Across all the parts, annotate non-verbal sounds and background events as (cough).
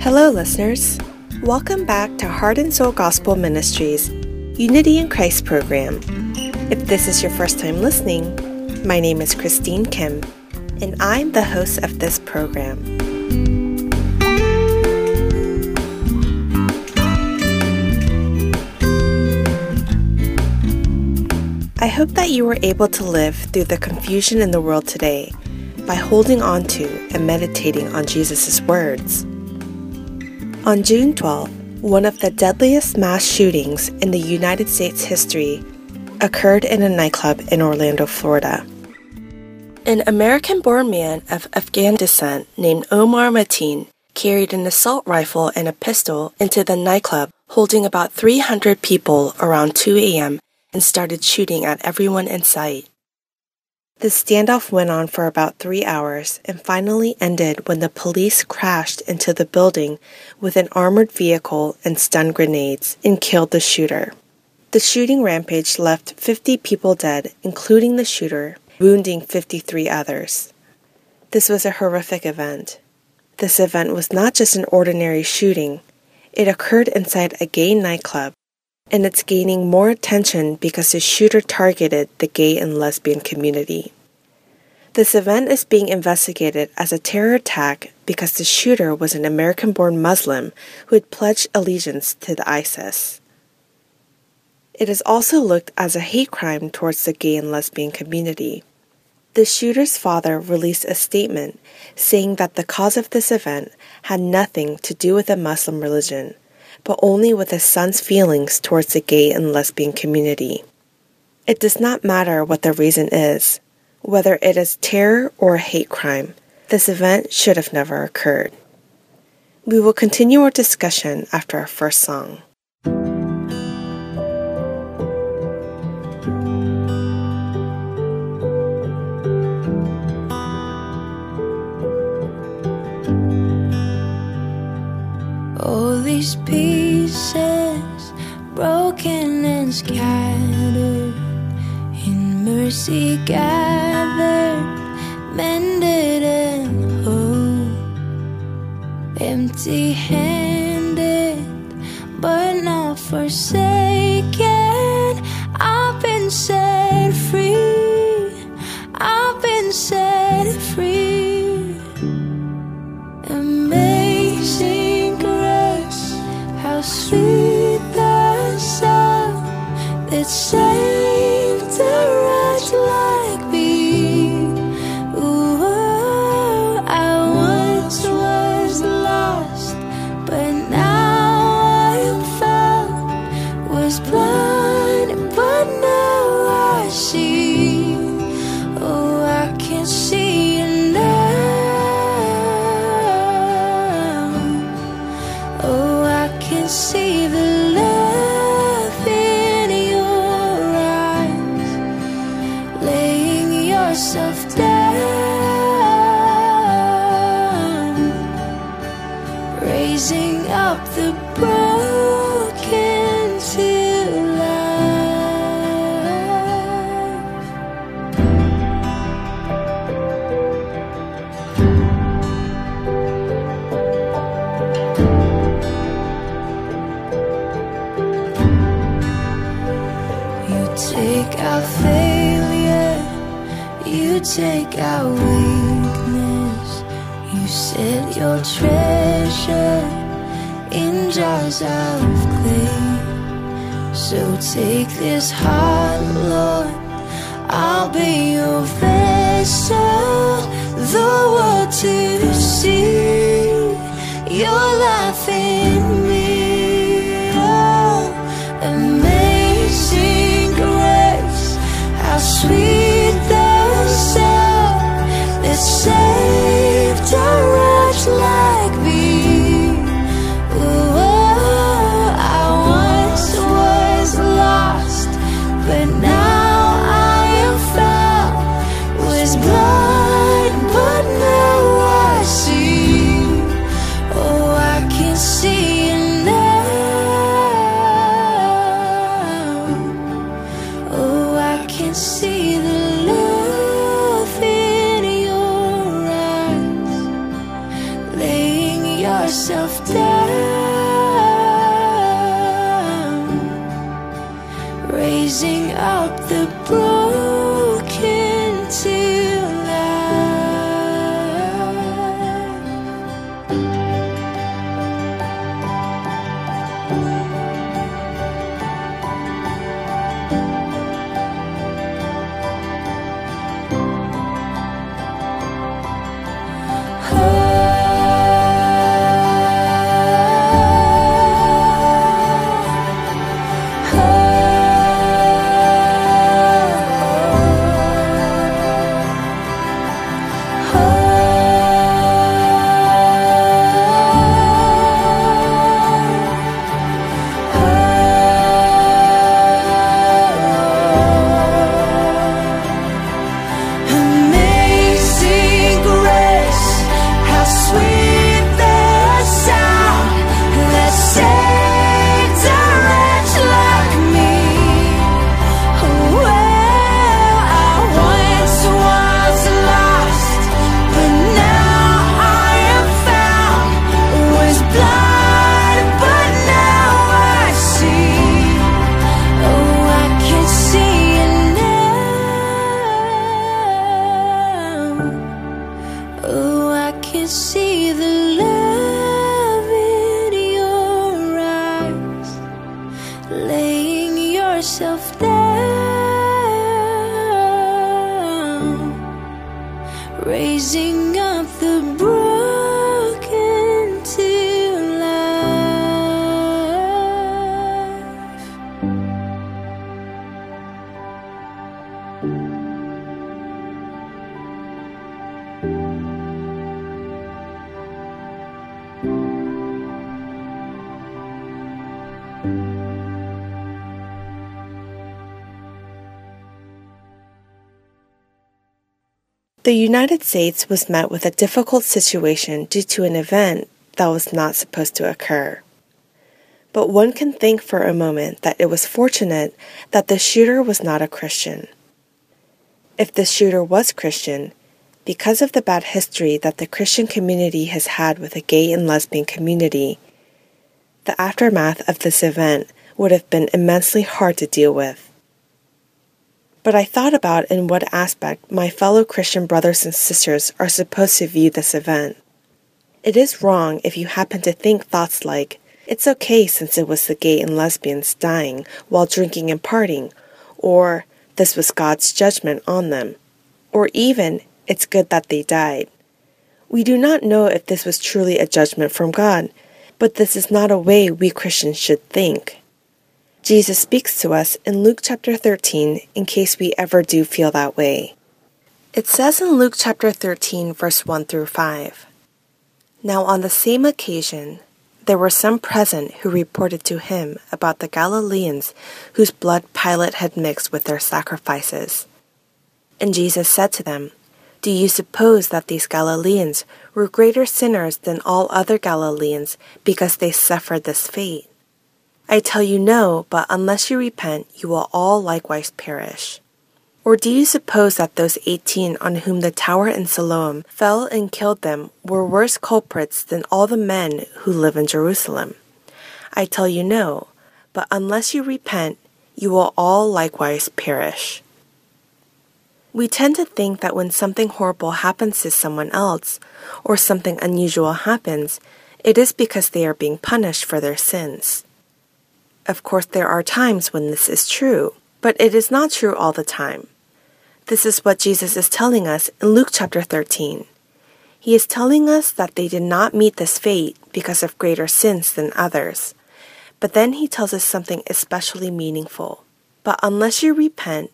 Hello, listeners. Welcome back to Heart and Soul Gospel Ministries Unity in Christ program. If this is your first time listening, my name is Christine Kim, and I'm the host of this program. Hope that you were able to live through the confusion in the world today by holding on to and meditating on Jesus' words. On June 12, one of the deadliest mass shootings in the United States history occurred in a nightclub in Orlando, Florida. An American born man of Afghan descent named Omar Mateen carried an assault rifle and a pistol into the nightclub holding about 300 people around 2 a.m. and started shooting at everyone in sight. The standoff went on for about three hours and finally ended when the police crashed into the building with an armored vehicle and stun grenades and killed the shooter. The shooting rampage left 50 people dead, including the shooter, wounding 53 others. This was a horrific event. This event was not just an ordinary shooting, it occurred inside a gay nightclub, and it's gaining more attention because the shooter targeted the gay and lesbian community. This event is being investigated as a terror attack because the shooter was an American born Muslim who had pledged allegiance to the ISIS. It is also looked as a hate crime towards the gay and lesbian community. The shooter's father released a statement saying that the cause of this event had nothing to do with the Muslim religion, but only with his son's feelings towards the gay and lesbian community. It does not matter what the reason is, whether it is terror or a hate crime, this event should have never occurred. We will continue our discussion after our first song. These pieces broken and scattered in mercy gathered, mended and whole, empty handed, but not forsaken. I've been set free, I've been set that you take our weakness, you set your treasure in jars of clay. So take this heart, Lord, I'll be your vessel, the world to see your life in me. Oh, amazing grace, how sweet United States was met with a difficult situation due to an event that was not supposed to occur. But one can think for a moment that it was fortunate that the shooter was not a Christian. If the shooter was Christian, because of the bad history that the Christian community has had with the gay and lesbian community, the aftermath of this event would have been immensely hard to deal with. But I thought about in what aspect my fellow Christian brothers and sisters are supposed to view this event. It is wrong if you happen to think thoughts like, it's okay since it was the gay and lesbians dying while drinking and partying, or this was God's judgment on them, or even it's good that they died. We do not know if this was truly a judgment from God, but this is not a way we Christians should think. Jesus speaks to us in Luke chapter 13 in case we ever do feel that way. It says in Luke chapter 13, verse 1 through 5 Now on the same occasion, there were some present who reported to him about the Galileans whose blood Pilate had mixed with their sacrifices. And Jesus said to them, Do you suppose that these Galileans were greater sinners than all other Galileans because they suffered this fate? I tell you no, but unless you repent, you will all likewise perish. Or do you suppose that those eighteen on whom the tower in Siloam fell and killed them were worse culprits than all the men who live in Jerusalem? I tell you no, but unless you repent, you will all likewise perish. We tend to think that when something horrible happens to someone else, or something unusual happens, it is because they are being punished for their sins. Of course, there are times when this is true, but it is not true all the time. This is what Jesus is telling us in Luke chapter 13. He is telling us that they did not meet this fate because of greater sins than others. But then he tells us something especially meaningful. But unless you repent,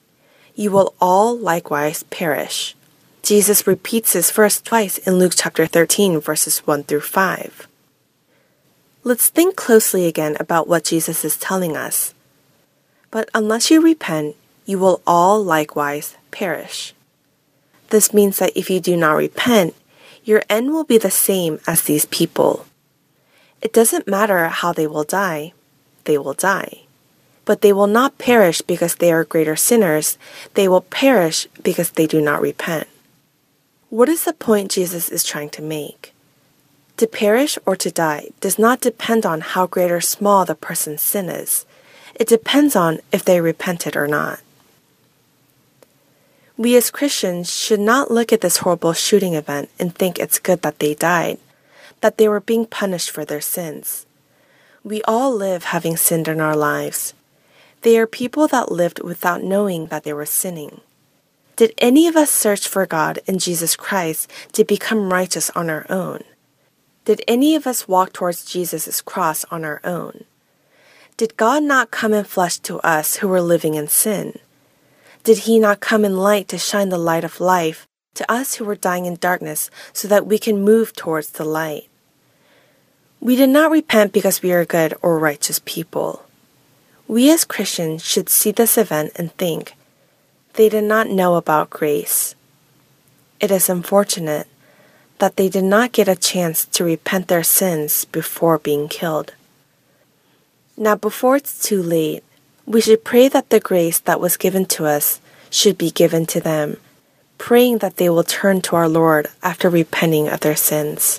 you will all likewise perish. Jesus repeats this verse twice in Luke chapter 13, verses 1 through 5. Let's think closely again about what Jesus is telling us. But unless you repent, you will all likewise perish. This means that if you do not repent, your end will be the same as these people. It doesn't matter how they will die, they will die. But they will not perish because they are greater sinners, they will perish because they do not repent. What is the point Jesus is trying to make? To perish or to die does not depend on how great or small the person's sin is. It depends on if they repented or not. We as Christians should not look at this horrible shooting event and think it's good that they died, that they were being punished for their sins. We all live having sinned in our lives. They are people that lived without knowing that they were sinning. Did any of us search for God in Jesus Christ to become righteous on our own? Did any of us walk towards Jesus' cross on our own? Did God not come in flesh to us who were living in sin? Did he not come in light to shine the light of life to us who were dying in darkness so that we can move towards the light? We did not repent because we are good or righteous people. We as Christians should see this event and think, they did not know about grace. It is unfortunate that they did not get a chance to repent their sins before being killed. Now, before it's too late, we should pray that the grace that was given to us should be given to them, praying that they will turn to our Lord after repenting of their sins.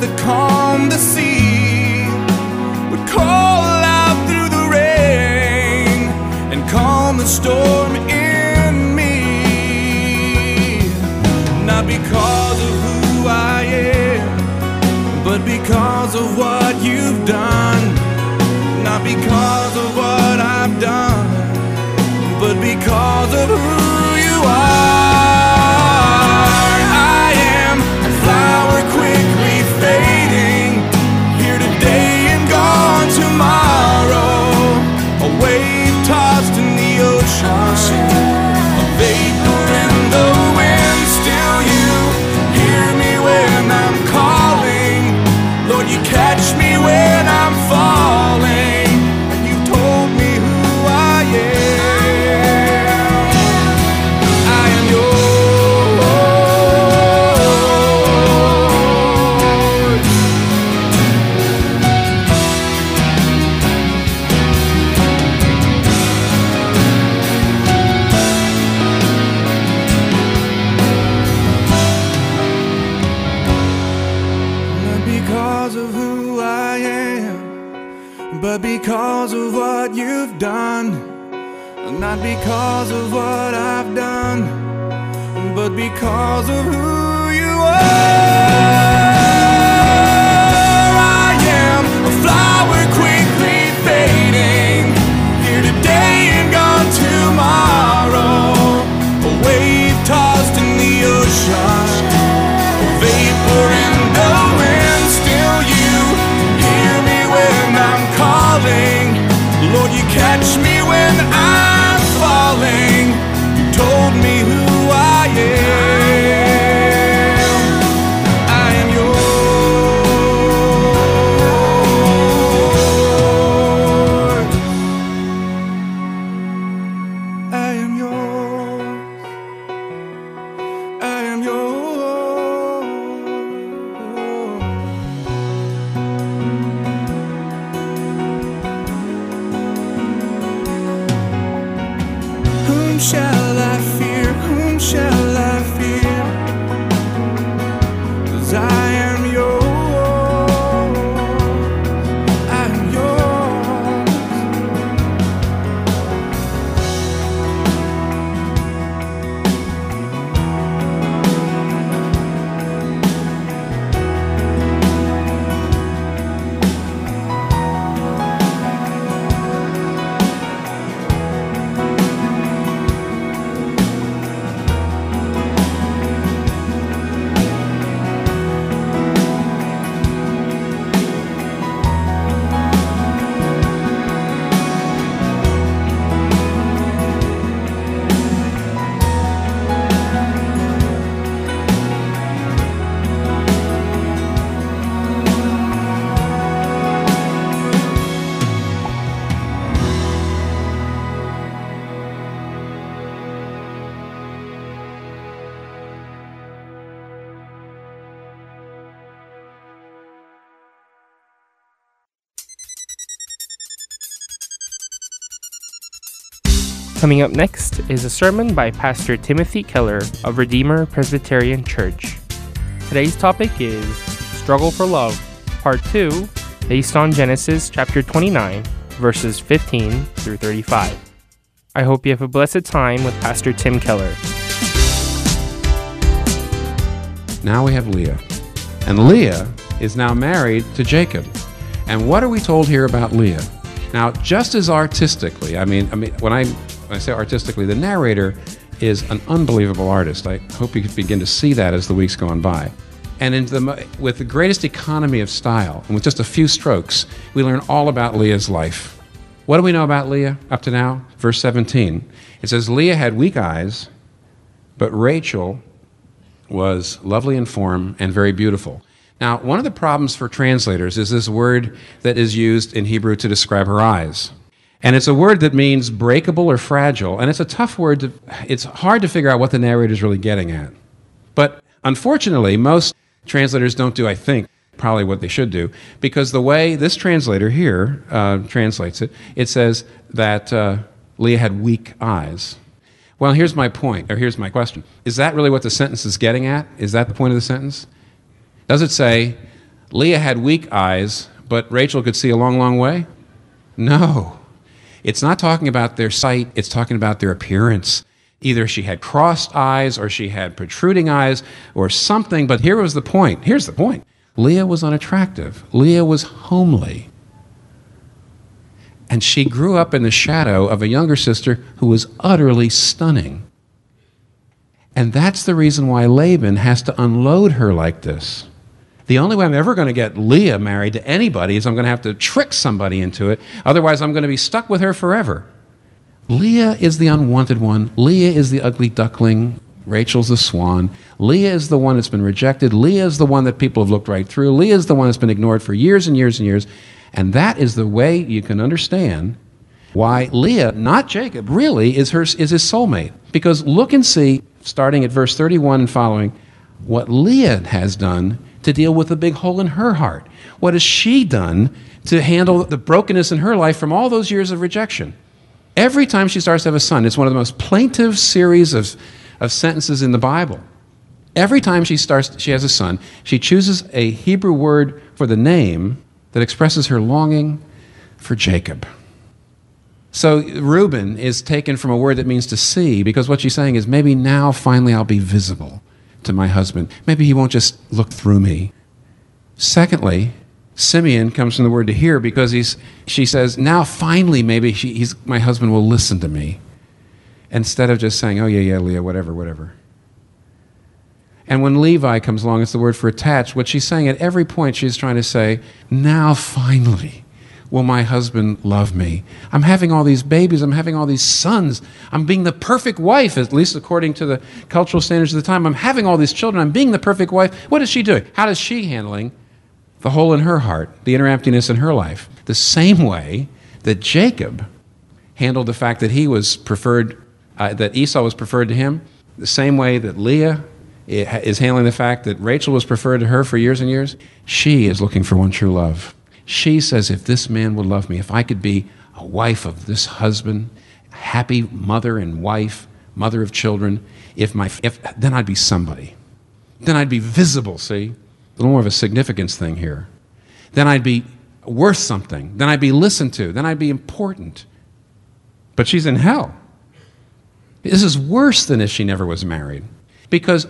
That calm the sea would call out through the rain and calm the storm in me? Not because of who I am, but because of what you've done. Not because of what I've done, but because of who Coming up next is a sermon by Pastor Timothy Keller of Redeemer Presbyterian Church. Today's topic is Struggle for Love, Part 2, based on Genesis chapter 29, verses 15 through 35. I hope you have a blessed time with Pastor Tim Keller. Now we have Leah. And Leah is now married to Jacob. And what are we told here about Leah? Now, just as artistically, I mean, I mean, when I I say artistically, the narrator is an unbelievable artist. I hope you begin to see that as the weeks go on by. And the, with the greatest economy of style, and with just a few strokes, we learn all about Leah's life. What do we know about Leah up to now? Verse 17. It says, Leah had weak eyes, but Rachel was lovely in form and very beautiful. Now, one of the problems for translators is this word that is used in Hebrew to describe her eyes. And it's a word that means breakable or fragile, and it's a tough word. To, it's hard to figure out what the narrator is really getting at. But unfortunately, most translators don't do, I think, probably what they should do, because the way this translator here uh, translates it, it says that uh, Leah had weak eyes. Well, here's my point, or here's my question. Is that really what the sentence is getting at? Is that the point of the sentence? Does it say, Leah had weak eyes, but Rachel could see a long, long way? No. It's not talking about their sight, it's talking about their appearance. Either she had crossed eyes or she had protruding eyes or something, but here was the point. Here's the point Leah was unattractive, Leah was homely. And she grew up in the shadow of a younger sister who was utterly stunning. And that's the reason why Laban has to unload her like this. The only way I'm ever going to get Leah married to anybody is I'm going to have to trick somebody into it. Otherwise, I'm going to be stuck with her forever. Leah is the unwanted one. Leah is the ugly duckling. Rachel's the swan. Leah is the one that's been rejected. Leah is the one that people have looked right through. Leah is the one that's been ignored for years and years and years. And that is the way you can understand why Leah, not Jacob, really is, her, is his soulmate. Because look and see, starting at verse 31 and following, what Leah has done to deal with the big hole in her heart. What has she done to handle the brokenness in her life from all those years of rejection? Every time she starts to have a son, it's one of the most plaintive series of, of sentences in the Bible. Every time she starts, she has a son, she chooses a Hebrew word for the name that expresses her longing for Jacob. So Reuben is taken from a word that means to see because what she's saying is maybe now finally I'll be visible to my husband. Maybe he won't just look through me. Secondly, Simeon comes from the word to hear because he's, she says, now finally maybe she, my husband will listen to me instead of just saying, oh, yeah, yeah, Leah, whatever, whatever. And when Levi comes along, it's the word for attached. What she's saying at every point, she's trying to say, now finally will my husband love me. I'm having all these babies, I'm having all these sons. I'm being the perfect wife, at least according to the cultural standards of the time. I'm having all these children, I'm being the perfect wife. What is she doing? How is she handling the hole in her heart, the inner emptiness in her life? The same way that Jacob handled the fact that he was preferred, uh, that Esau was preferred to him, the same way that Leah is handling the fact that Rachel was preferred to her for years and years. She is looking for one true love. She says, If this man would love me, if I could be a wife of this husband, happy mother and wife, mother of children, if my, if, then I'd be somebody. Then I'd be visible, see? A little more of a significance thing here. Then I'd be worth something. Then I'd be listened to. Then I'd be important. But she's in hell. This is worse than if she never was married. Because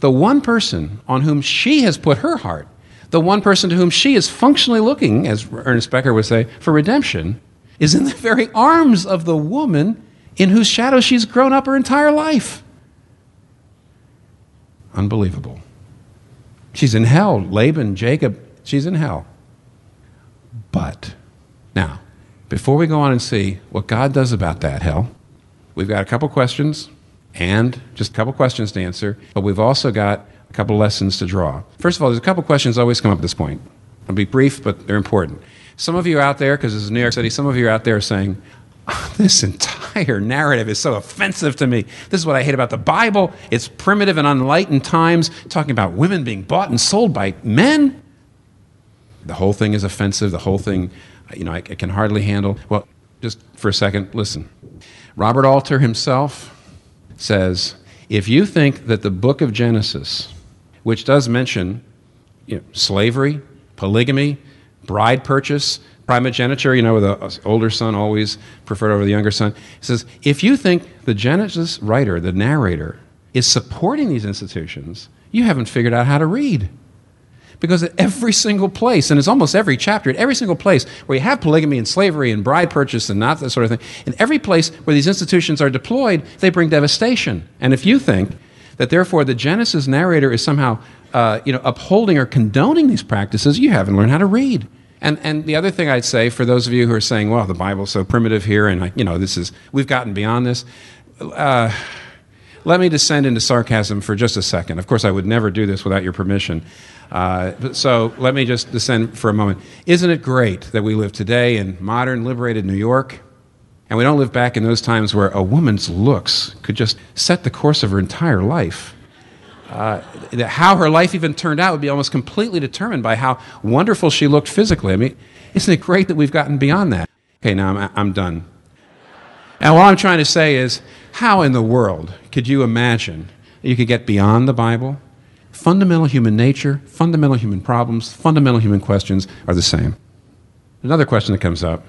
the one person on whom she has put her heart, the one person to whom she is functionally looking, as Ernest Becker would say, for redemption, is in the very arms of the woman in whose shadow she's grown up her entire life. Unbelievable. She's in hell. Laban, Jacob, she's in hell. But, now, before we go on and see what God does about that hell, we've got a couple questions and just a couple questions to answer, but we've also got a couple lessons to draw. First of all, there's a couple questions always come up at this point. I'll be brief, but they're important. Some of you out there, because this is New York City, some of you out there are saying, "Oh, this (laughs) entire narrative is so offensive to me. This is what I hate about the Bible. It's primitive and unenlightened times, talking about women being bought and sold by men. The whole thing is offensive. The whole thing, you know, I, I can hardly handle. Well, just for a second, listen. Robert Alter himself says if you think that the book of Genesis, which does mention you know, slavery, polygamy, bride purchase, primogeniture, you know, the older son always preferred over the younger son. He says, if you think the Genesis writer, the narrator, is supporting these institutions, you haven't figured out how to read. Because at every single place, and it's almost every chapter, at every single place where you have polygamy and slavery and bride purchase and not that sort of thing, in every place where these institutions are deployed, they bring devastation. And if you think that therefore the Genesis narrator is somehow uh, you know, upholding or condoning these practices, you haven't learned how to read. And, and the other thing I'd say for those of you who are saying, well, the Bible's so primitive here, and you know, this is, we've gotten beyond this. Uh, let me descend into sarcasm for just a second. Of course, I would never do this without your permission. Uh, so let me just descend for a moment. Isn't it great that we live today in modern, liberated New York? And we don't live back in those times where a woman's looks could just set the course of her entire life. Uh, how her life even turned out would be almost completely determined by how wonderful she looked physically. I mean, isn't it great that we've gotten beyond that? Okay, now I'm, I'm done. And what I'm trying to say is, how in the world could you imagine that you could get beyond the Bible? Fundamental human nature, fundamental human problems, fundamental human questions are the same. Another question that comes up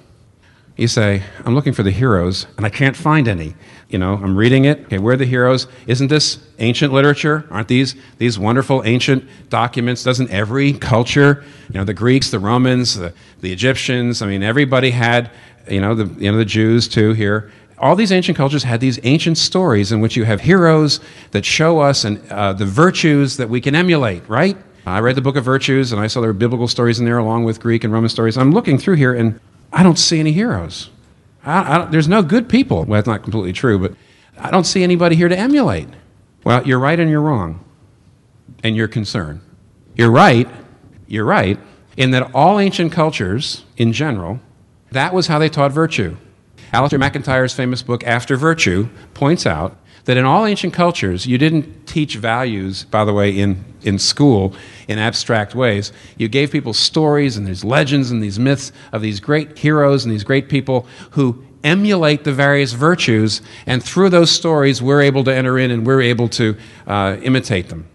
you say, I'm looking for the heroes, and I can't find any. You know, I'm reading it. Okay, where are the heroes? Isn't this ancient literature? Aren't these these wonderful ancient documents? Doesn't every culture, you know, the Greeks, the Romans, the, the Egyptians, I mean, everybody had, you know, the, you know, the Jews too here. All these ancient cultures had these ancient stories in which you have heroes that show us and uh, the virtues that we can emulate, right? I read the book of virtues, and I saw there were biblical stories in there along with Greek and Roman stories. I'm looking through here, and I don't see any heroes. I, I there's no good people. Well, that's not completely true, but I don't see anybody here to emulate. Well, you're right and you're wrong, and you're concerned. You're right, you're right, in that all ancient cultures, in general, that was how they taught virtue. Alasdair MacIntyre's famous book, After Virtue, points out that in all ancient cultures, you didn't teach values, by the way, in, in school in abstract ways. You gave people stories and these legends and these myths of these great heroes and these great people who emulate the various virtues, and through those stories, we're able to enter in and we're able to uh, imitate them.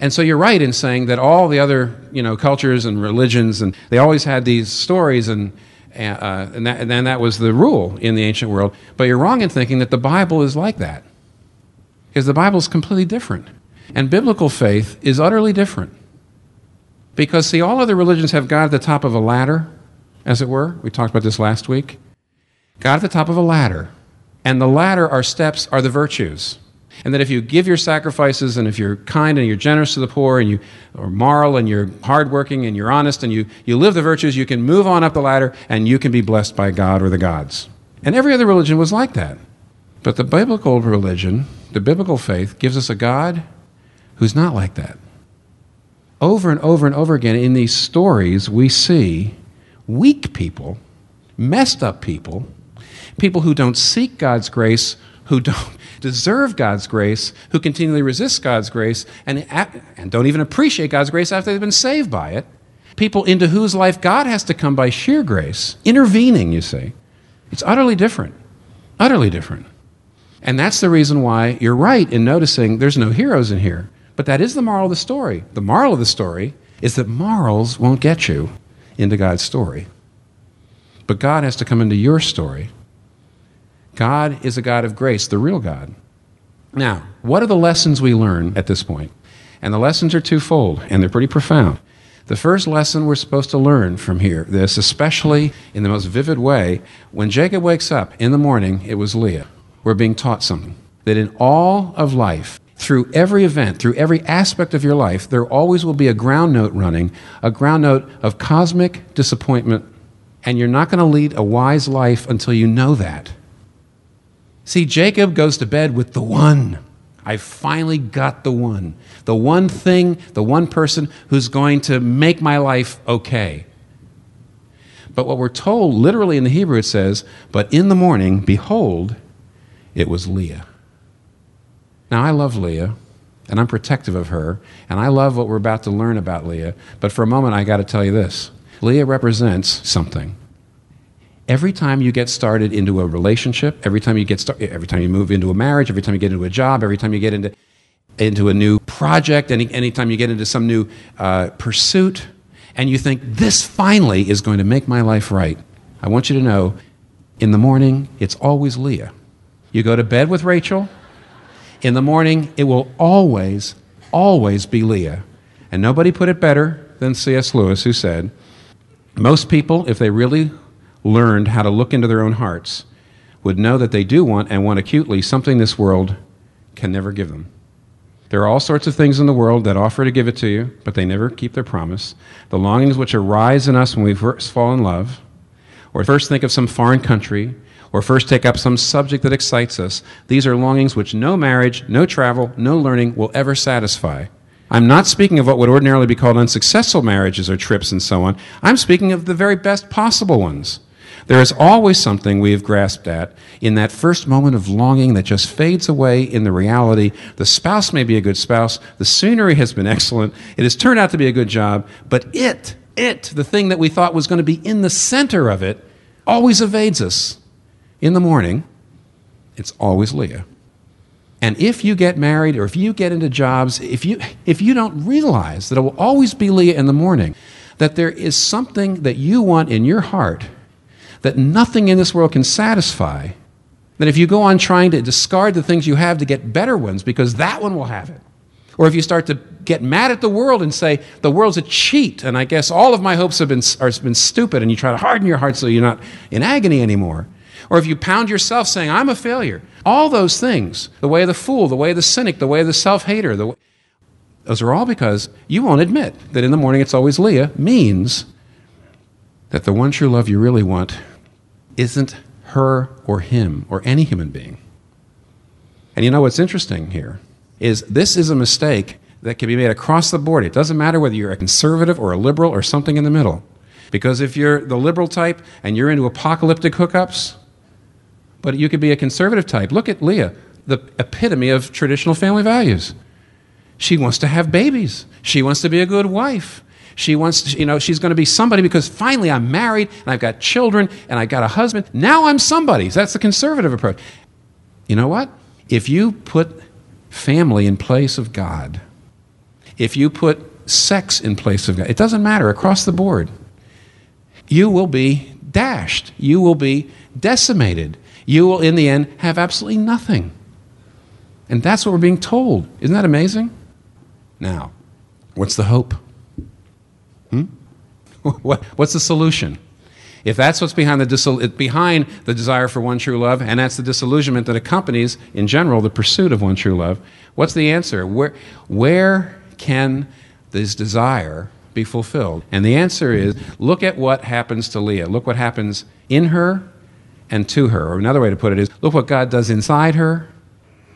And so you're right in saying that all the other you know, cultures and religions, and they always had these stories and uh, and, that, and then that was the rule in the ancient world. But you're wrong in thinking that the Bible is like that. Because the Bible is completely different. And biblical faith is utterly different. Because, see, all other religions have God at the top of a ladder, as it were. We talked about this last week. God at the top of a ladder. And the ladder, our steps, are the virtues and that if you give your sacrifices and if you're kind and you're generous to the poor and you are moral and you're hardworking and you're honest and you, you live the virtues, you can move on up the ladder and you can be blessed by God or the gods. And every other religion was like that. But the biblical religion, the biblical faith, gives us a God who's not like that. Over and over and over again in these stories, we see weak people, messed up people, people who don't seek God's grace, who don't deserve God's grace, who continually resist God's grace, and, and don't even appreciate God's grace after they've been saved by it. People into whose life God has to come by sheer grace, intervening, you see. It's utterly different. Utterly different. And that's the reason why you're right in noticing there's no heroes in here. But that is the moral of the story. The moral of the story is that morals won't get you into God's story. But God has to come into your story. God is a God of grace, the real God. Now, what are the lessons we learn at this point? And the lessons are twofold, and they're pretty profound. The first lesson we're supposed to learn from here, this especially in the most vivid way, when Jacob wakes up in the morning, it was Leah. We're being taught something that in all of life, through every event, through every aspect of your life, there always will be a ground note running, a ground note of cosmic disappointment, and you're not going to lead a wise life until you know that. See, Jacob goes to bed with the one. I finally got the one. The one thing, the one person who's going to make my life okay. But what we're told, literally in the Hebrew, it says, But in the morning, behold, it was Leah. Now, I love Leah, and I'm protective of her, and I love what we're about to learn about Leah. But for a moment, I got to tell you this Leah represents something. Every time you get started into a relationship, every time you get start, every time you move into a marriage, every time you get into a job, every time you get into into a new project, any anytime you get into some new uh, pursuit, and you think this finally is going to make my life right, I want you to know, in the morning it's always Leah. You go to bed with Rachel. In the morning, it will always, always be Leah. And nobody put it better than C.S. Lewis, who said, Most people, if they really learned how to look into their own hearts, would know that they do want and want acutely something this world can never give them. There are all sorts of things in the world that offer to give it to you, but they never keep their promise. The longings which arise in us when we first fall in love, or first think of some foreign country, or first take up some subject that excites us, these are longings which no marriage, no travel, no learning will ever satisfy. I'm not speaking of what would ordinarily be called unsuccessful marriages or trips and so on. I'm speaking of the very best possible ones. There is always something we have grasped at in that first moment of longing that just fades away in the reality. The spouse may be a good spouse, the scenery has been excellent, it has turned out to be a good job, but it, it, the thing that we thought was going to be in the center of it, always evades us. In the morning, it's always Leah. And if you get married or if you get into jobs, if you, if you don't realize that it will always be Leah in the morning, that there is something that you want in your heart that nothing in this world can satisfy, then if you go on trying to discard the things you have to get better ones because that one will have it, or if you start to get mad at the world and say, the world's a cheat, and I guess all of my hopes have been, are, been stupid, and you try to harden your heart so you're not in agony anymore. Or if you pound yourself saying, I'm a failure, all those things, the way of the fool, the way of the cynic, the way of the self hater, those are all because you won't admit that in the morning it's always Leah, means that the one true love you really want isn't her or him or any human being. And you know what's interesting here is this is a mistake that can be made across the board. It doesn't matter whether you're a conservative or a liberal or something in the middle. Because if you're the liberal type and you're into apocalyptic hookups, but you could be a conservative type. Look at Leah, the epitome of traditional family values. She wants to have babies. She wants to be a good wife. She wants, to, you know, she's going to be somebody because finally I'm married and I've got children and I've got a husband. Now I'm somebody. That's the conservative approach. You know what? If you put family in place of God, if you put sex in place of God, it doesn't matter across the board. You will be dashed. You will be decimated. You will, in the end, have absolutely nothing. And that's what we're being told. Isn't that amazing? Now, what's the hope? (laughs) What, what's the solution? If that's what's behind the, behind the desire for one true love, and that's the disillusionment that accompanies, in general, the pursuit of one true love, what's the answer? Where, where can this desire be fulfilled? And the answer is look at what happens to Leah. Look what happens in her and to her. Or another way to put it is look what God does inside her,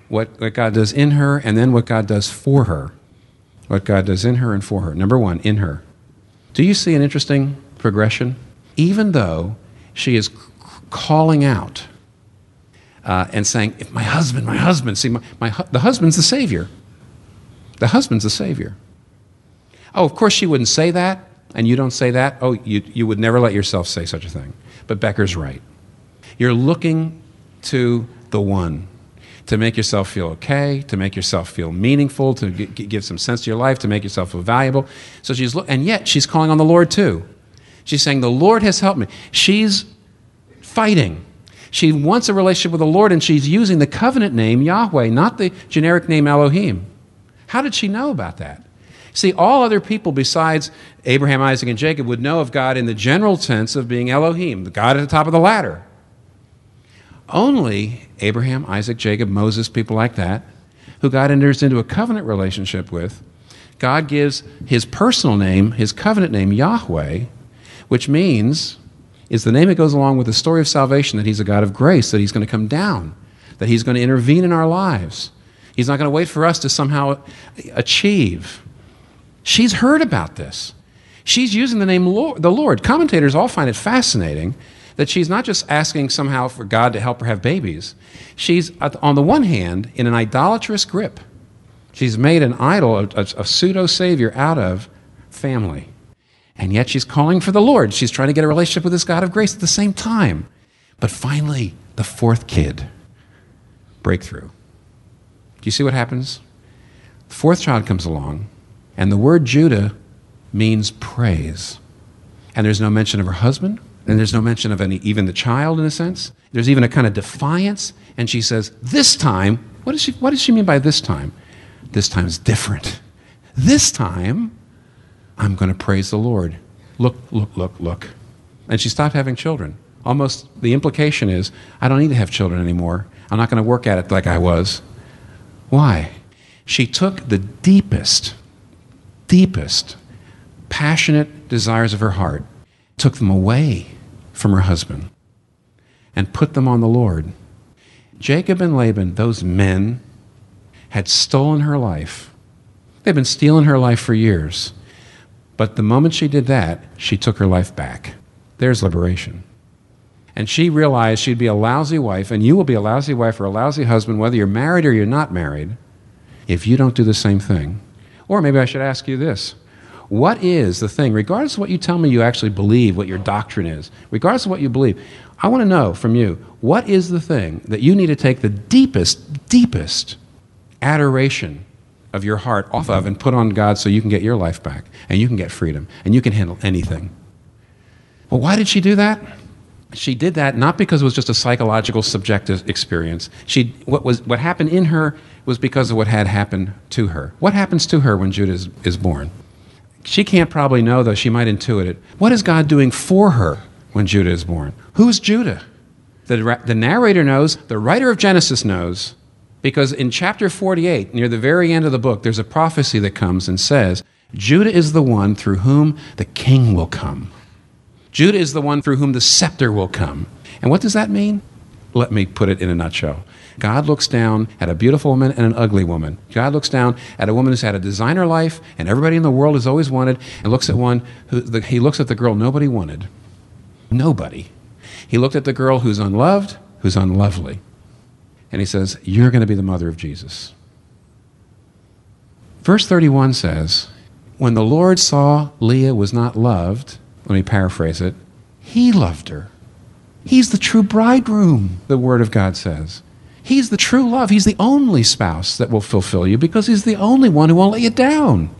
what, what God does in her, and then what God does for her. What God does in her and for her. Number one, in her. Do you see an interesting progression? Even though she is calling out uh, and saying, if my husband, my husband, see, my, my, the husband's the Savior. The husband's the Savior. Oh, of course she wouldn't say that, and you don't say that. Oh, you, you would never let yourself say such a thing. But Becker's right. You're looking to the one. To make yourself feel okay, to make yourself feel meaningful, to g- give some sense to your life, to make yourself feel valuable. So she's, and yet she's calling on the Lord too. She's saying, The Lord has helped me. She's fighting. She wants a relationship with the Lord, and she's using the covenant name Yahweh, not the generic name Elohim. How did she know about that? See, all other people besides Abraham, Isaac, and Jacob would know of God in the general sense of being Elohim, the God at the top of the ladder. Only Abraham, Isaac, Jacob, Moses, people like that, who God enters into a covenant relationship with, God gives his personal name, his covenant name, Yahweh, which means is the name that goes along with the story of salvation that he's a God of grace, that he's going to come down, that he's going to intervene in our lives. He's not going to wait for us to somehow achieve. She's heard about this. She's using the name Lord, the Lord. Commentators all find it fascinating that she's not just asking somehow for God to help her have babies. She's, on the one hand, in an idolatrous grip. She's made an idol, a, a, pseudo savior out of family. And yet she's calling for the Lord. She's trying to get a relationship with this God of grace at the same time. But finally, the fourth kid breakthrough. Do you see what happens? The fourth child comes along, and the word Judah means praise. And there's no mention of her husband, and there's no mention of any, even the child in a sense. There's even a kind of defiance. And she says, This time, what does she, what does she mean by this time? This time is different. This time, I'm going to praise the Lord. Look, look, look, look. And she stopped having children. Almost the implication is, I don't need to have children anymore. I'm not going to work at it like I was. Why? She took the deepest, deepest, passionate desires of her heart, took them away from her husband, and put them on the Lord. Jacob and Laban, those men, had stolen her life. They've been stealing her life for years. But the moment she did that, she took her life back. There's liberation. And she realized she'd be a lousy wife, and you will be a lousy wife or a lousy husband, whether you're married or you're not married, if you don't do the same thing. Or maybe I should ask you this What is the thing, regardless of what you tell me you actually believe, what your doctrine is, regardless of what you believe, I want to know from you, what is the thing that you need to take the deepest, deepest adoration of your heart off of and put on God so you can get your life back and you can get freedom and you can handle anything? Well, why did she do that? She did that not because it was just a psychological, subjective experience. She, what, was, what happened in her was because of what had happened to her. What happens to her when Judah is, is born? She can't probably know, though she might intuit it. What is God doing for her when Judah is born? Who's Judah? The, the narrator knows, the writer of Genesis knows, because in chapter 48, near the very end of the book, there's a prophecy that comes and says, Judah is the one through whom the king will come. Judah is the one through whom the scepter will come. And what does that mean? Let me put it in a nutshell. God looks down at a beautiful woman and an ugly woman. God looks down at a woman who's had a designer life and everybody in the world has always wanted, and looks at one who the, he looks at the girl nobody wanted. Nobody. He looked at the girl who's unloved, who's unlovely. And he says, You're going to be the mother of Jesus. Verse 31 says, When the Lord saw Leah was not loved, let me paraphrase it, he loved her. He's the true bridegroom, the Word of God says. He's the true love. He's the only spouse that will fulfill you because he's the only one who won't let you down.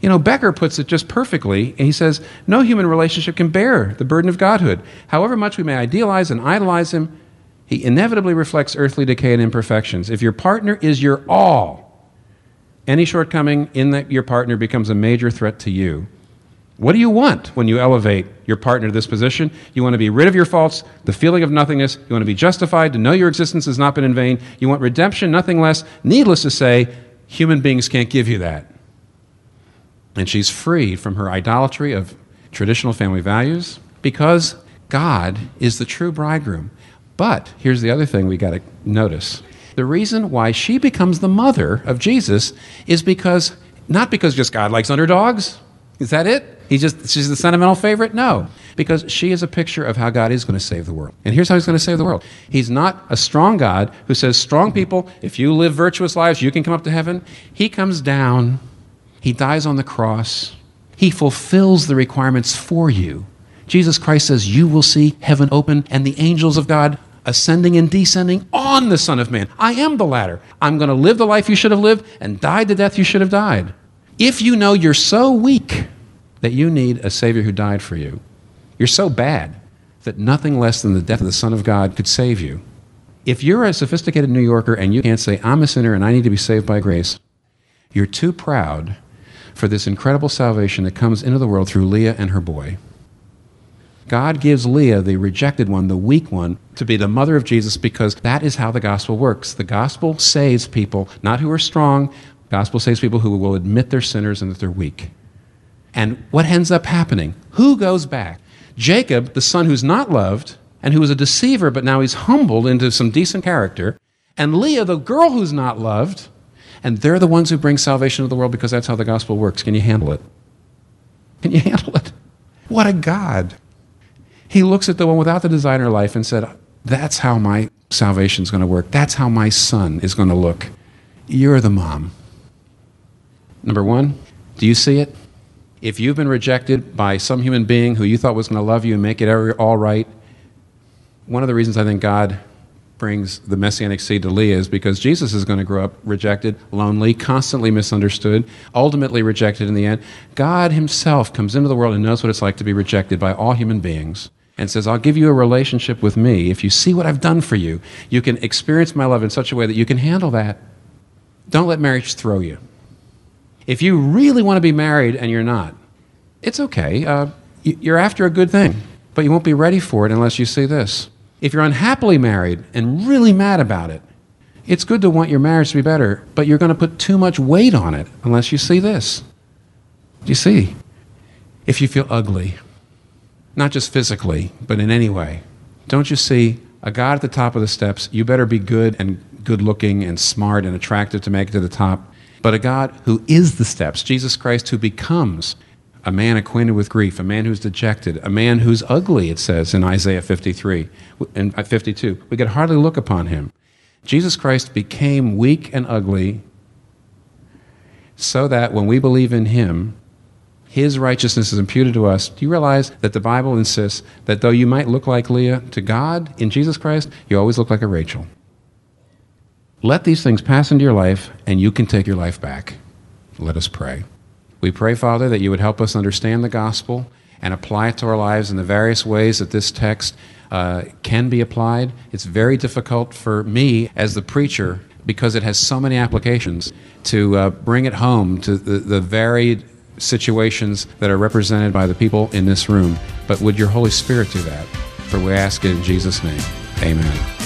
You know, Becker puts it just perfectly. He says, No human relationship can bear the burden of Godhood. However much we may idealize and idolize him, he inevitably reflects earthly decay and imperfections. If your partner is your all, any shortcoming in that your partner becomes a major threat to you. What do you want when you elevate your partner to this position? You want to be rid of your faults, the feeling of nothingness. You want to be justified, to know your existence has not been in vain. You want redemption, nothing less. Needless to say, human beings can't give you that. And she's freed from her idolatry of traditional family values because God is the true bridegroom. But here's the other thing we got to notice. The reason why she becomes the mother of Jesus is because, not because just God likes underdogs. Is that it? He just, she's the sentimental favorite? No. Because she is a picture of how God is going to save the world. And here's how he's going to save the world. He's not a strong God who says, strong people, if you live virtuous lives, you can come up to heaven. He comes down, he dies on the cross, he fulfills the requirements for you. Jesus Christ says, You will see heaven open and the angels of God ascending and descending on the Son of Man. I am the ladder. I'm going to live the life you should have lived and die the death you should have died. If you know you're so weak that you need a Savior who died for you, you're so bad that nothing less than the death of the Son of God could save you. If you're a sophisticated New Yorker and you can't say, I'm a sinner and I need to be saved by grace, you're too proud for this incredible salvation that comes into the world through Leah and her boy. God gives Leah, the rejected one, the weak one, to be the mother of Jesus because that is how the gospel works. The gospel saves people, not who are strong, the gospel saves people who will admit they're sinners and that they're weak. And what ends up happening? Who goes back? Jacob, the son who's not loved and who was a deceiver, but now he's humbled into some decent character. And Leah, the girl who's not loved, and they're the ones who bring salvation to the world because that's how the gospel works. Can you handle it? Can you (laughs) handle it? What a God. He looks at the one without the designer life and said, That's how my salvation is going to work. That's how my son is going to look. You're the mom. Number one, do you see it? If you've been rejected by some human being who you thought was going to love you and make it all right, one of the reasons I think God brings the messianic seed to Leah is because Jesus is going to grow up rejected, lonely, constantly misunderstood, ultimately rejected in the end. God Himself comes into the world and knows what it's like to be rejected by all human beings and says, I'll give you a relationship with me. If you see what I've done for you, you can experience my love in such a way that you can handle that. Don't let marriage throw you. If you really want to be married and you're not, it's okay. Uh, you're after a good thing, but you won't be ready for it unless you see this. If you're unhappily married and really mad about it, it's good to want your marriage to be better, but you're going to put too much weight on it unless you see this. Do you see? If you feel ugly, not just physically, but in any way, don't you see a God at the top of the steps? You better be good and good looking and smart and attractive to make it to the top. But a God who is the steps, Jesus Christ, who becomes a man acquainted with grief, a man who's dejected, a man who's ugly, it says in Isaiah 53 and uh, 52. We could hardly look upon him. Jesus Christ became weak and ugly so that when we believe in him, his righteousness is imputed to us. Do you realize that the Bible insists that though you might look like Leah, to God in Jesus Christ, you always look like a Rachel? Let these things pass into your life, and you can take your life back. Let us pray. We pray, Father, that you would help us understand the gospel and apply it to our lives in the various ways that this text uh, can be applied. It's very difficult for me as the preacher because it has so many applications to uh, bring it home to the, the varied situations that are represented by the people in this room. But would your Holy Spirit do that? For we ask it in Jesus' name. Amen.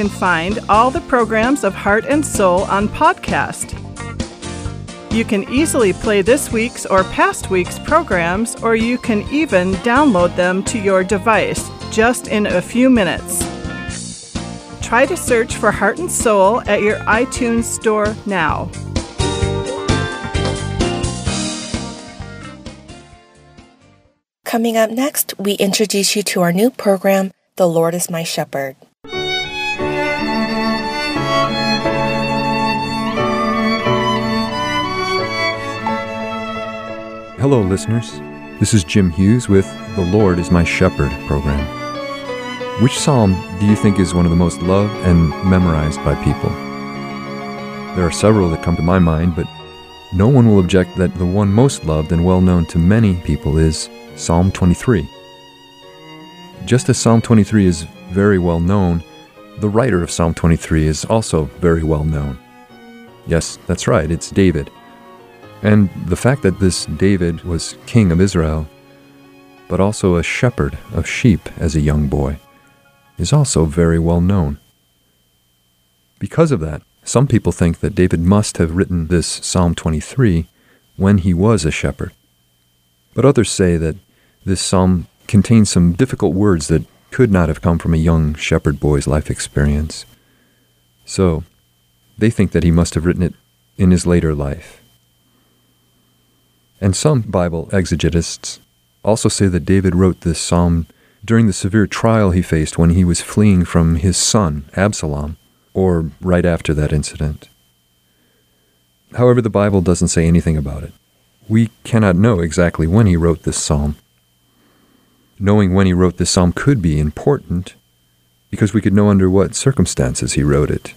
Can find all the programs of Heart and Soul on podcast. You can easily play this week's or past week's programs, or you can even download them to your device just in a few minutes. Try to search for Heart and Soul at your iTunes store now. Coming up next, we introduce you to our new program, The Lord is My Shepherd. Hello, listeners. This is Jim Hughes with The Lord is My Shepherd program. Which psalm do you think is one of the most loved and memorized by people? There are several that come to my mind, but no one will object that the one most loved and well known to many people is Psalm 23. Just as Psalm 23 is very well known, the writer of Psalm 23 is also very well known. Yes, that's right, it's David. And the fact that this David was king of Israel, but also a shepherd of sheep as a young boy, is also very well known. Because of that, some people think that David must have written this Psalm 23 when he was a shepherd. But others say that this psalm contains some difficult words that could not have come from a young shepherd boy's life experience. So, they think that he must have written it in his later life. And some Bible exegetists also say that David wrote this psalm during the severe trial he faced when he was fleeing from his son, Absalom, or right after that incident. However, the Bible doesn't say anything about it. We cannot know exactly when he wrote this psalm. Knowing when he wrote this psalm could be important because we could know under what circumstances he wrote it.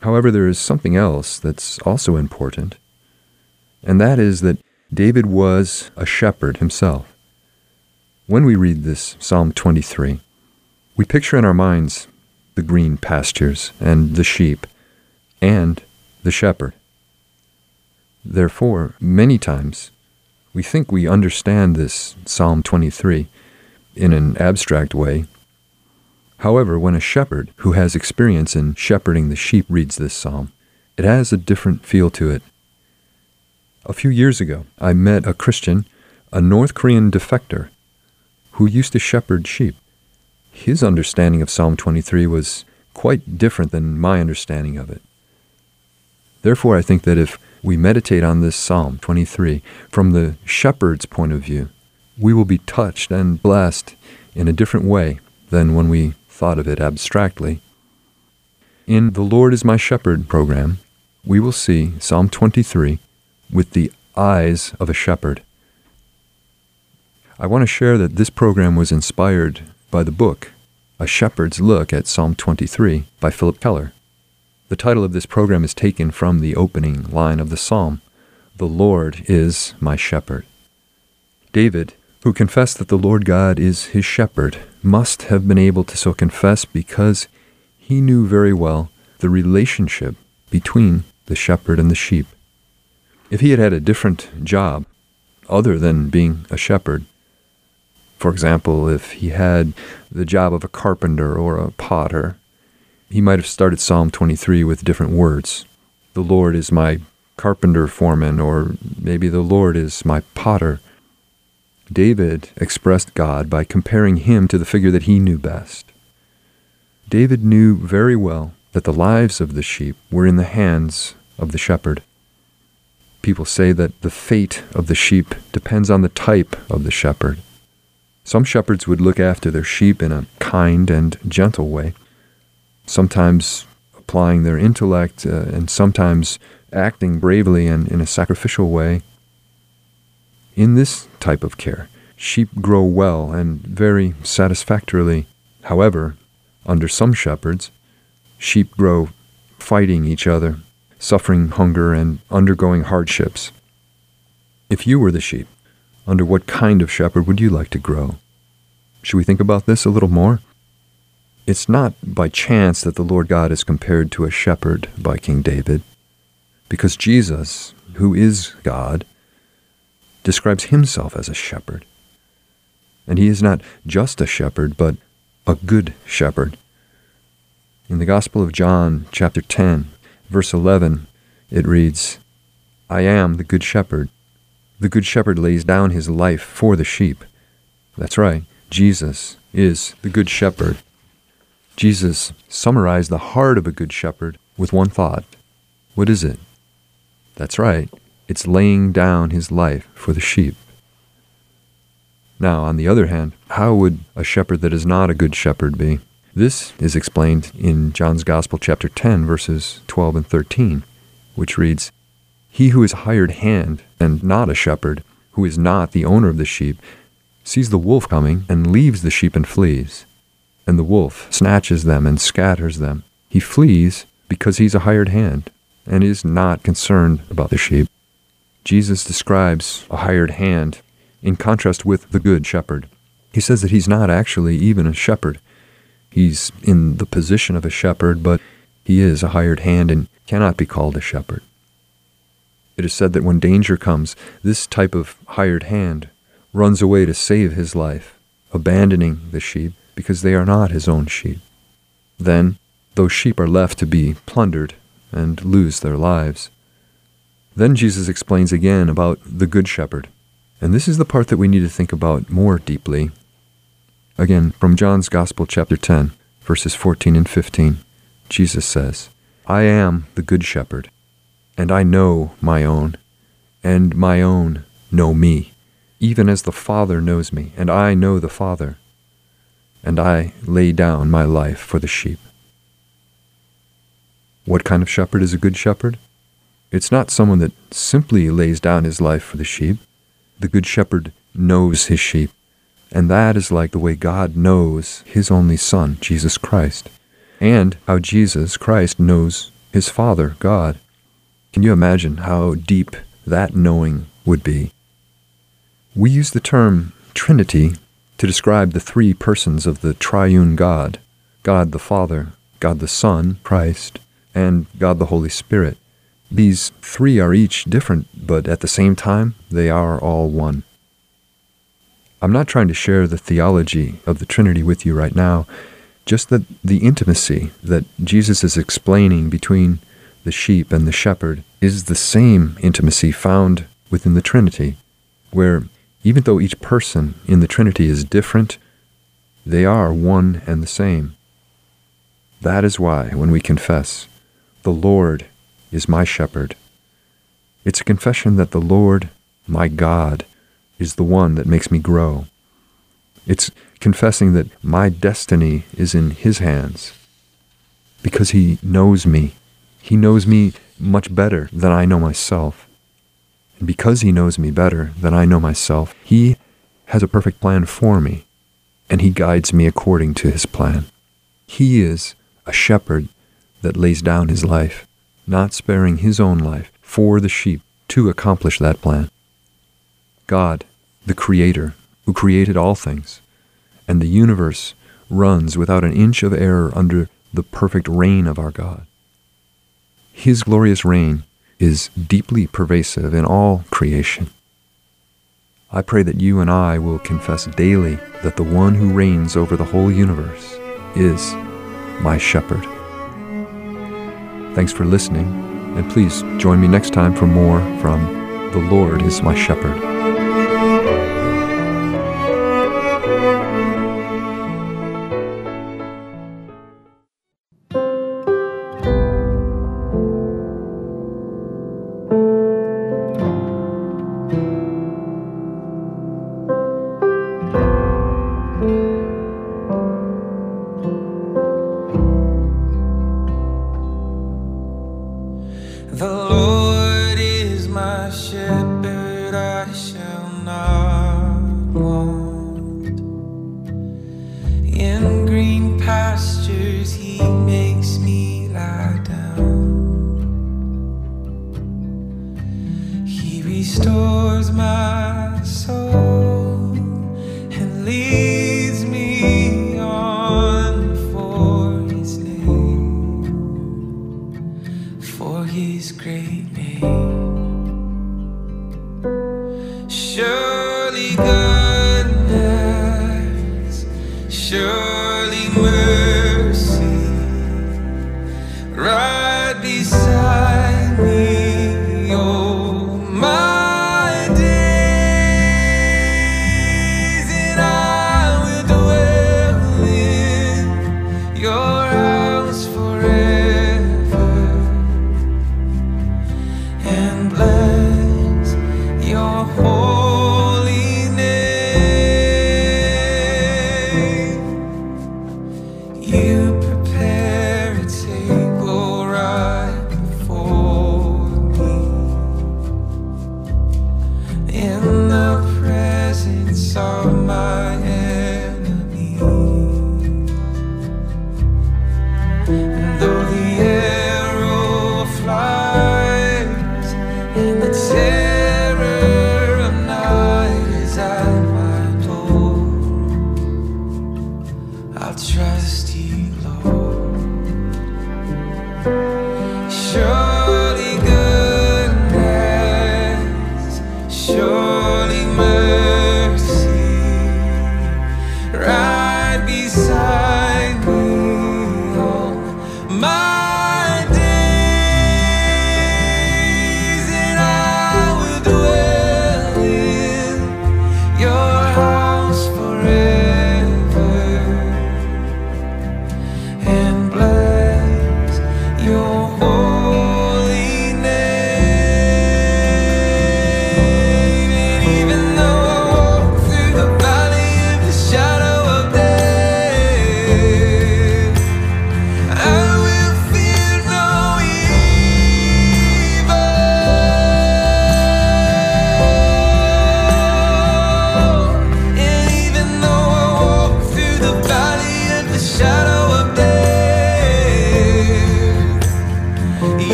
However, there is something else that's also important, and that is that David was a shepherd himself. When we read this Psalm 23, we picture in our minds the green pastures and the sheep and the shepherd. Therefore, many times we think we understand this Psalm 23 in an abstract way. However, when a shepherd who has experience in shepherding the sheep reads this psalm, it has a different feel to it. A few years ago, I met a Christian, a North Korean defector, who used to shepherd sheep. His understanding of Psalm 23 was quite different than my understanding of it. Therefore, I think that if we meditate on this Psalm 23 from the shepherd's point of view, we will be touched and blessed in a different way than when we thought of it abstractly. In the Lord is My Shepherd program, we will see Psalm 23 with the eyes of a shepherd. I want to share that this program was inspired by the book, A Shepherd's Look at Psalm 23 by Phillip Keller. The title of this program is taken from the opening line of the psalm The Lord is my shepherd. David, who confessed that the Lord God is his shepherd, must have been able to so confess because he knew very well the relationship between the shepherd and the sheep. If he had had a different job other than being a shepherd, for example, if he had the job of a carpenter or a potter, he might have started Psalm 23 with different words. The Lord is my carpenter foreman, or maybe the Lord is my potter. David expressed God by comparing him to the figure that he knew best. David knew very well that the lives of the sheep were in the hands of the shepherd. People say that the fate of the sheep depends on the type of the shepherd. Some shepherds would look after their sheep in a kind and gentle way, sometimes applying their intellect uh, and sometimes acting bravely and in a sacrificial way. In this type of care, sheep grow well and very satisfactorily. However, under some shepherds, sheep grow fighting each other, suffering hunger, and undergoing hardships. If you were the sheep, under what kind of shepherd would you like to grow? Should we think about this a little more? It's not by chance that the Lord God is compared to a shepherd by King David, because Jesus, who is God, describes himself as a shepherd. And he is not just a shepherd, but a good shepherd. In the Gospel of John, chapter 10, verse 11, it reads, I am the good shepherd. The good shepherd lays down his life for the sheep. That's right, Jesus is the good shepherd. Jesus summarized the heart of a good shepherd with one thought. What is it? That's right, it's laying down his life for the sheep. Now, on the other hand, how would a shepherd that is not a good shepherd be? This is explained in John's Gospel, chapter 10, verses 12 and 13, which reads He who is a hired hand and not a shepherd, who is not the owner of the sheep, sees the wolf coming and leaves the sheep and flees. And the wolf snatches them and scatters them. He flees because he's a hired hand and is not concerned about the sheep. Jesus describes a hired hand in contrast with the good shepherd. He says that he's not actually even a shepherd. He's in the position of a shepherd, but he is a hired hand and cannot be called a shepherd. It is said that when danger comes, this type of hired hand runs away to save his life, abandoning the sheep because they are not his own sheep. Then, those sheep are left to be plundered and lose their lives. Then Jesus explains again about the Good Shepherd. And this is the part that we need to think about more deeply. Again, from John's Gospel, chapter 10, verses 14 and 15, Jesus says, I am the Good Shepherd, and I know my own, and my own know me, even as the Father knows me, and I know the Father, and I lay down my life for the sheep. What kind of shepherd is a good shepherd? It's not someone that simply lays down his life for the sheep. The good shepherd knows his sheep, and that is like the way God knows his only Son, Jesus Christ, and how Jesus Christ knows his Father, God. Can you imagine how deep that knowing would be? We use the term Trinity to describe the three persons of the triune God God the Father, God the Son, Christ, and God the Holy Spirit. These three are each different, but at the same time, they are all one. I'm not trying to share the theology of the Trinity with you right now, just that the intimacy that Jesus is explaining between the sheep and the shepherd is the same intimacy found within the Trinity, where even though each person in the Trinity is different, they are one and the same. That is why, when we confess, the Lord is my shepherd. It's a confession that the Lord, my God, is the one that makes me grow. It's confessing that my destiny is in His hands because He knows me. He knows me much better than I know myself. And because He knows me better than I know myself, He has a perfect plan for me, and He guides me according to His plan. He is a shepherd that lays down His life not sparing his own life for the sheep to accomplish that plan. God, the Creator, who created all things, and the universe runs without an inch of error under the perfect reign of our God. His glorious reign is deeply pervasive in all creation. I pray that you and I will confess daily that the one who reigns over the whole universe is my shepherd. Thanks for listening, and please join me next time for more from The Lord is My Shepherd.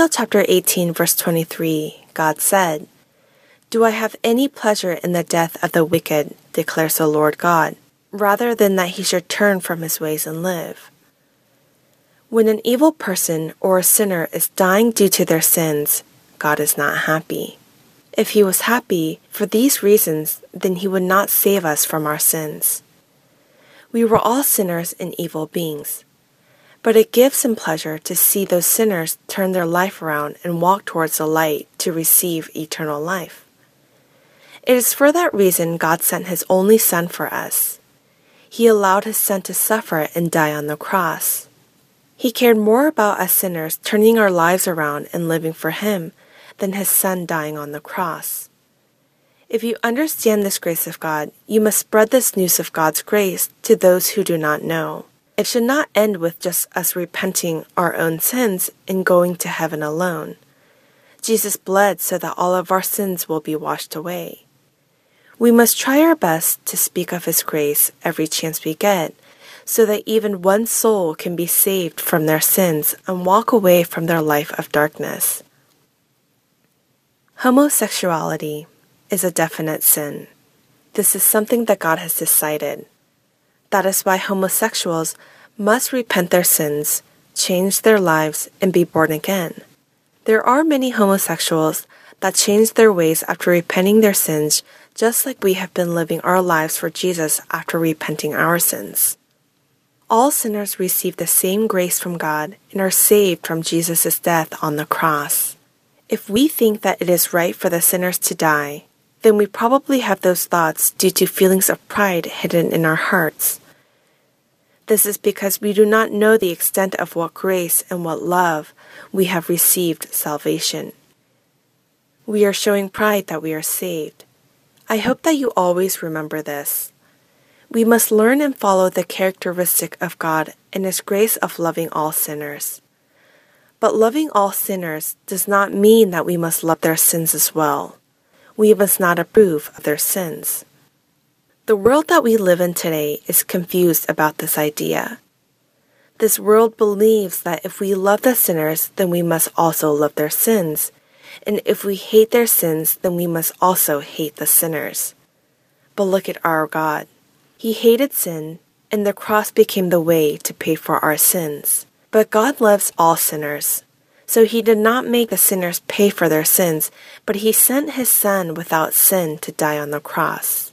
Ezekiel chapter 18, verse 23, God said, Do I have any pleasure in the death of the wicked, declares the Lord God, rather than that he should turn from his ways and live? When an evil person or a sinner is dying due to their sins, God is not happy. If he was happy for these reasons, then he would not save us from our sins. We were all sinners and evil beings. But it gives him pleasure to see those sinners turn their life around and walk towards the light to receive eternal life. It is for that reason God sent his only Son for us. He allowed his Son to suffer and die on the cross. He cared more about us sinners turning our lives around and living for him than his Son dying on the cross. If you understand this grace of God, you must spread this news of God's grace to those who do not know. It should not end with just us repenting our own sins and going to heaven alone. Jesus bled so that all of our sins will be washed away. We must try our best to speak of His grace every chance we get, so that even one soul can be saved from their sins and walk away from their life of darkness. Homosexuality is a definite sin. This is something that God has decided. That is why homosexuals must repent their sins, change their lives, and be born again. There are many homosexuals that change their ways after repenting their sins, just like we have been living our lives for Jesus after repenting our sins. All sinners receive the same grace from God and are saved from Jesus' death on the cross. If we think that it is right for the sinners to die, then we probably have those thoughts due to feelings of pride hidden in our hearts. This is because we do not know the extent of what grace and what love we have received salvation. We are showing pride that we are saved. I hope that you always remember this. We must learn and follow the characteristic of God and His grace of loving all sinners. But loving all sinners does not mean that we must love their sins as well. We must not approve of their sins. The world that we live in today is confused about this idea. This world believes that if we love the sinners, then we must also love their sins, and if we hate their sins, then we must also hate the sinners. But look at our God. He hated sin, and the cross became the way to pay for our sins. But God loves all sinners. So he did not make the sinners pay for their sins, but he sent his Son without sin to die on the cross.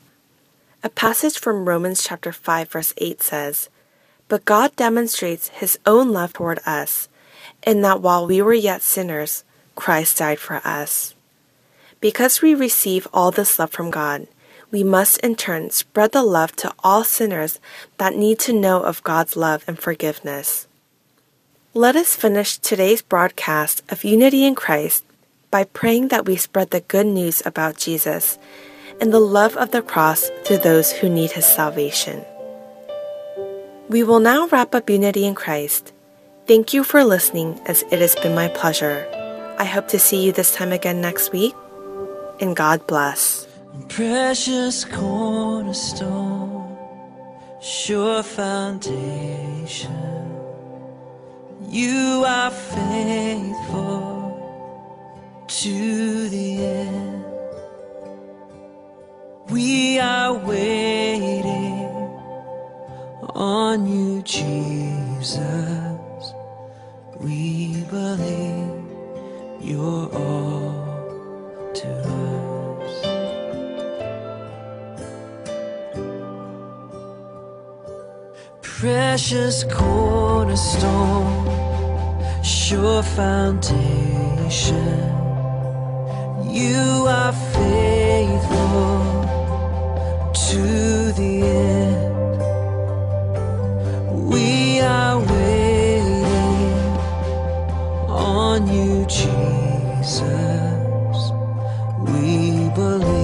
A passage from Romans chapter 5 verse 8 says, But God demonstrates his own love toward us, in that while we were yet sinners, Christ died for us. Because we receive all this love from God, we must in turn spread the love to all sinners that need to know of God's love and forgiveness. Let us finish today's broadcast of Unity in Christ by praying that we spread the good news about Jesus and the love of the cross to those who need his salvation. We will now wrap up Unity in Christ. Thank you for listening, as it has been my pleasure. I hope to see you this time again next week, and God bless. Precious cornerstone, sure foundation. You are faithful to the end. We are waiting on you, Jesus. We believe you're all to us. Precious cornerstone, sure foundation. You are faithful to the end. We are waiting on you, Jesus. We believe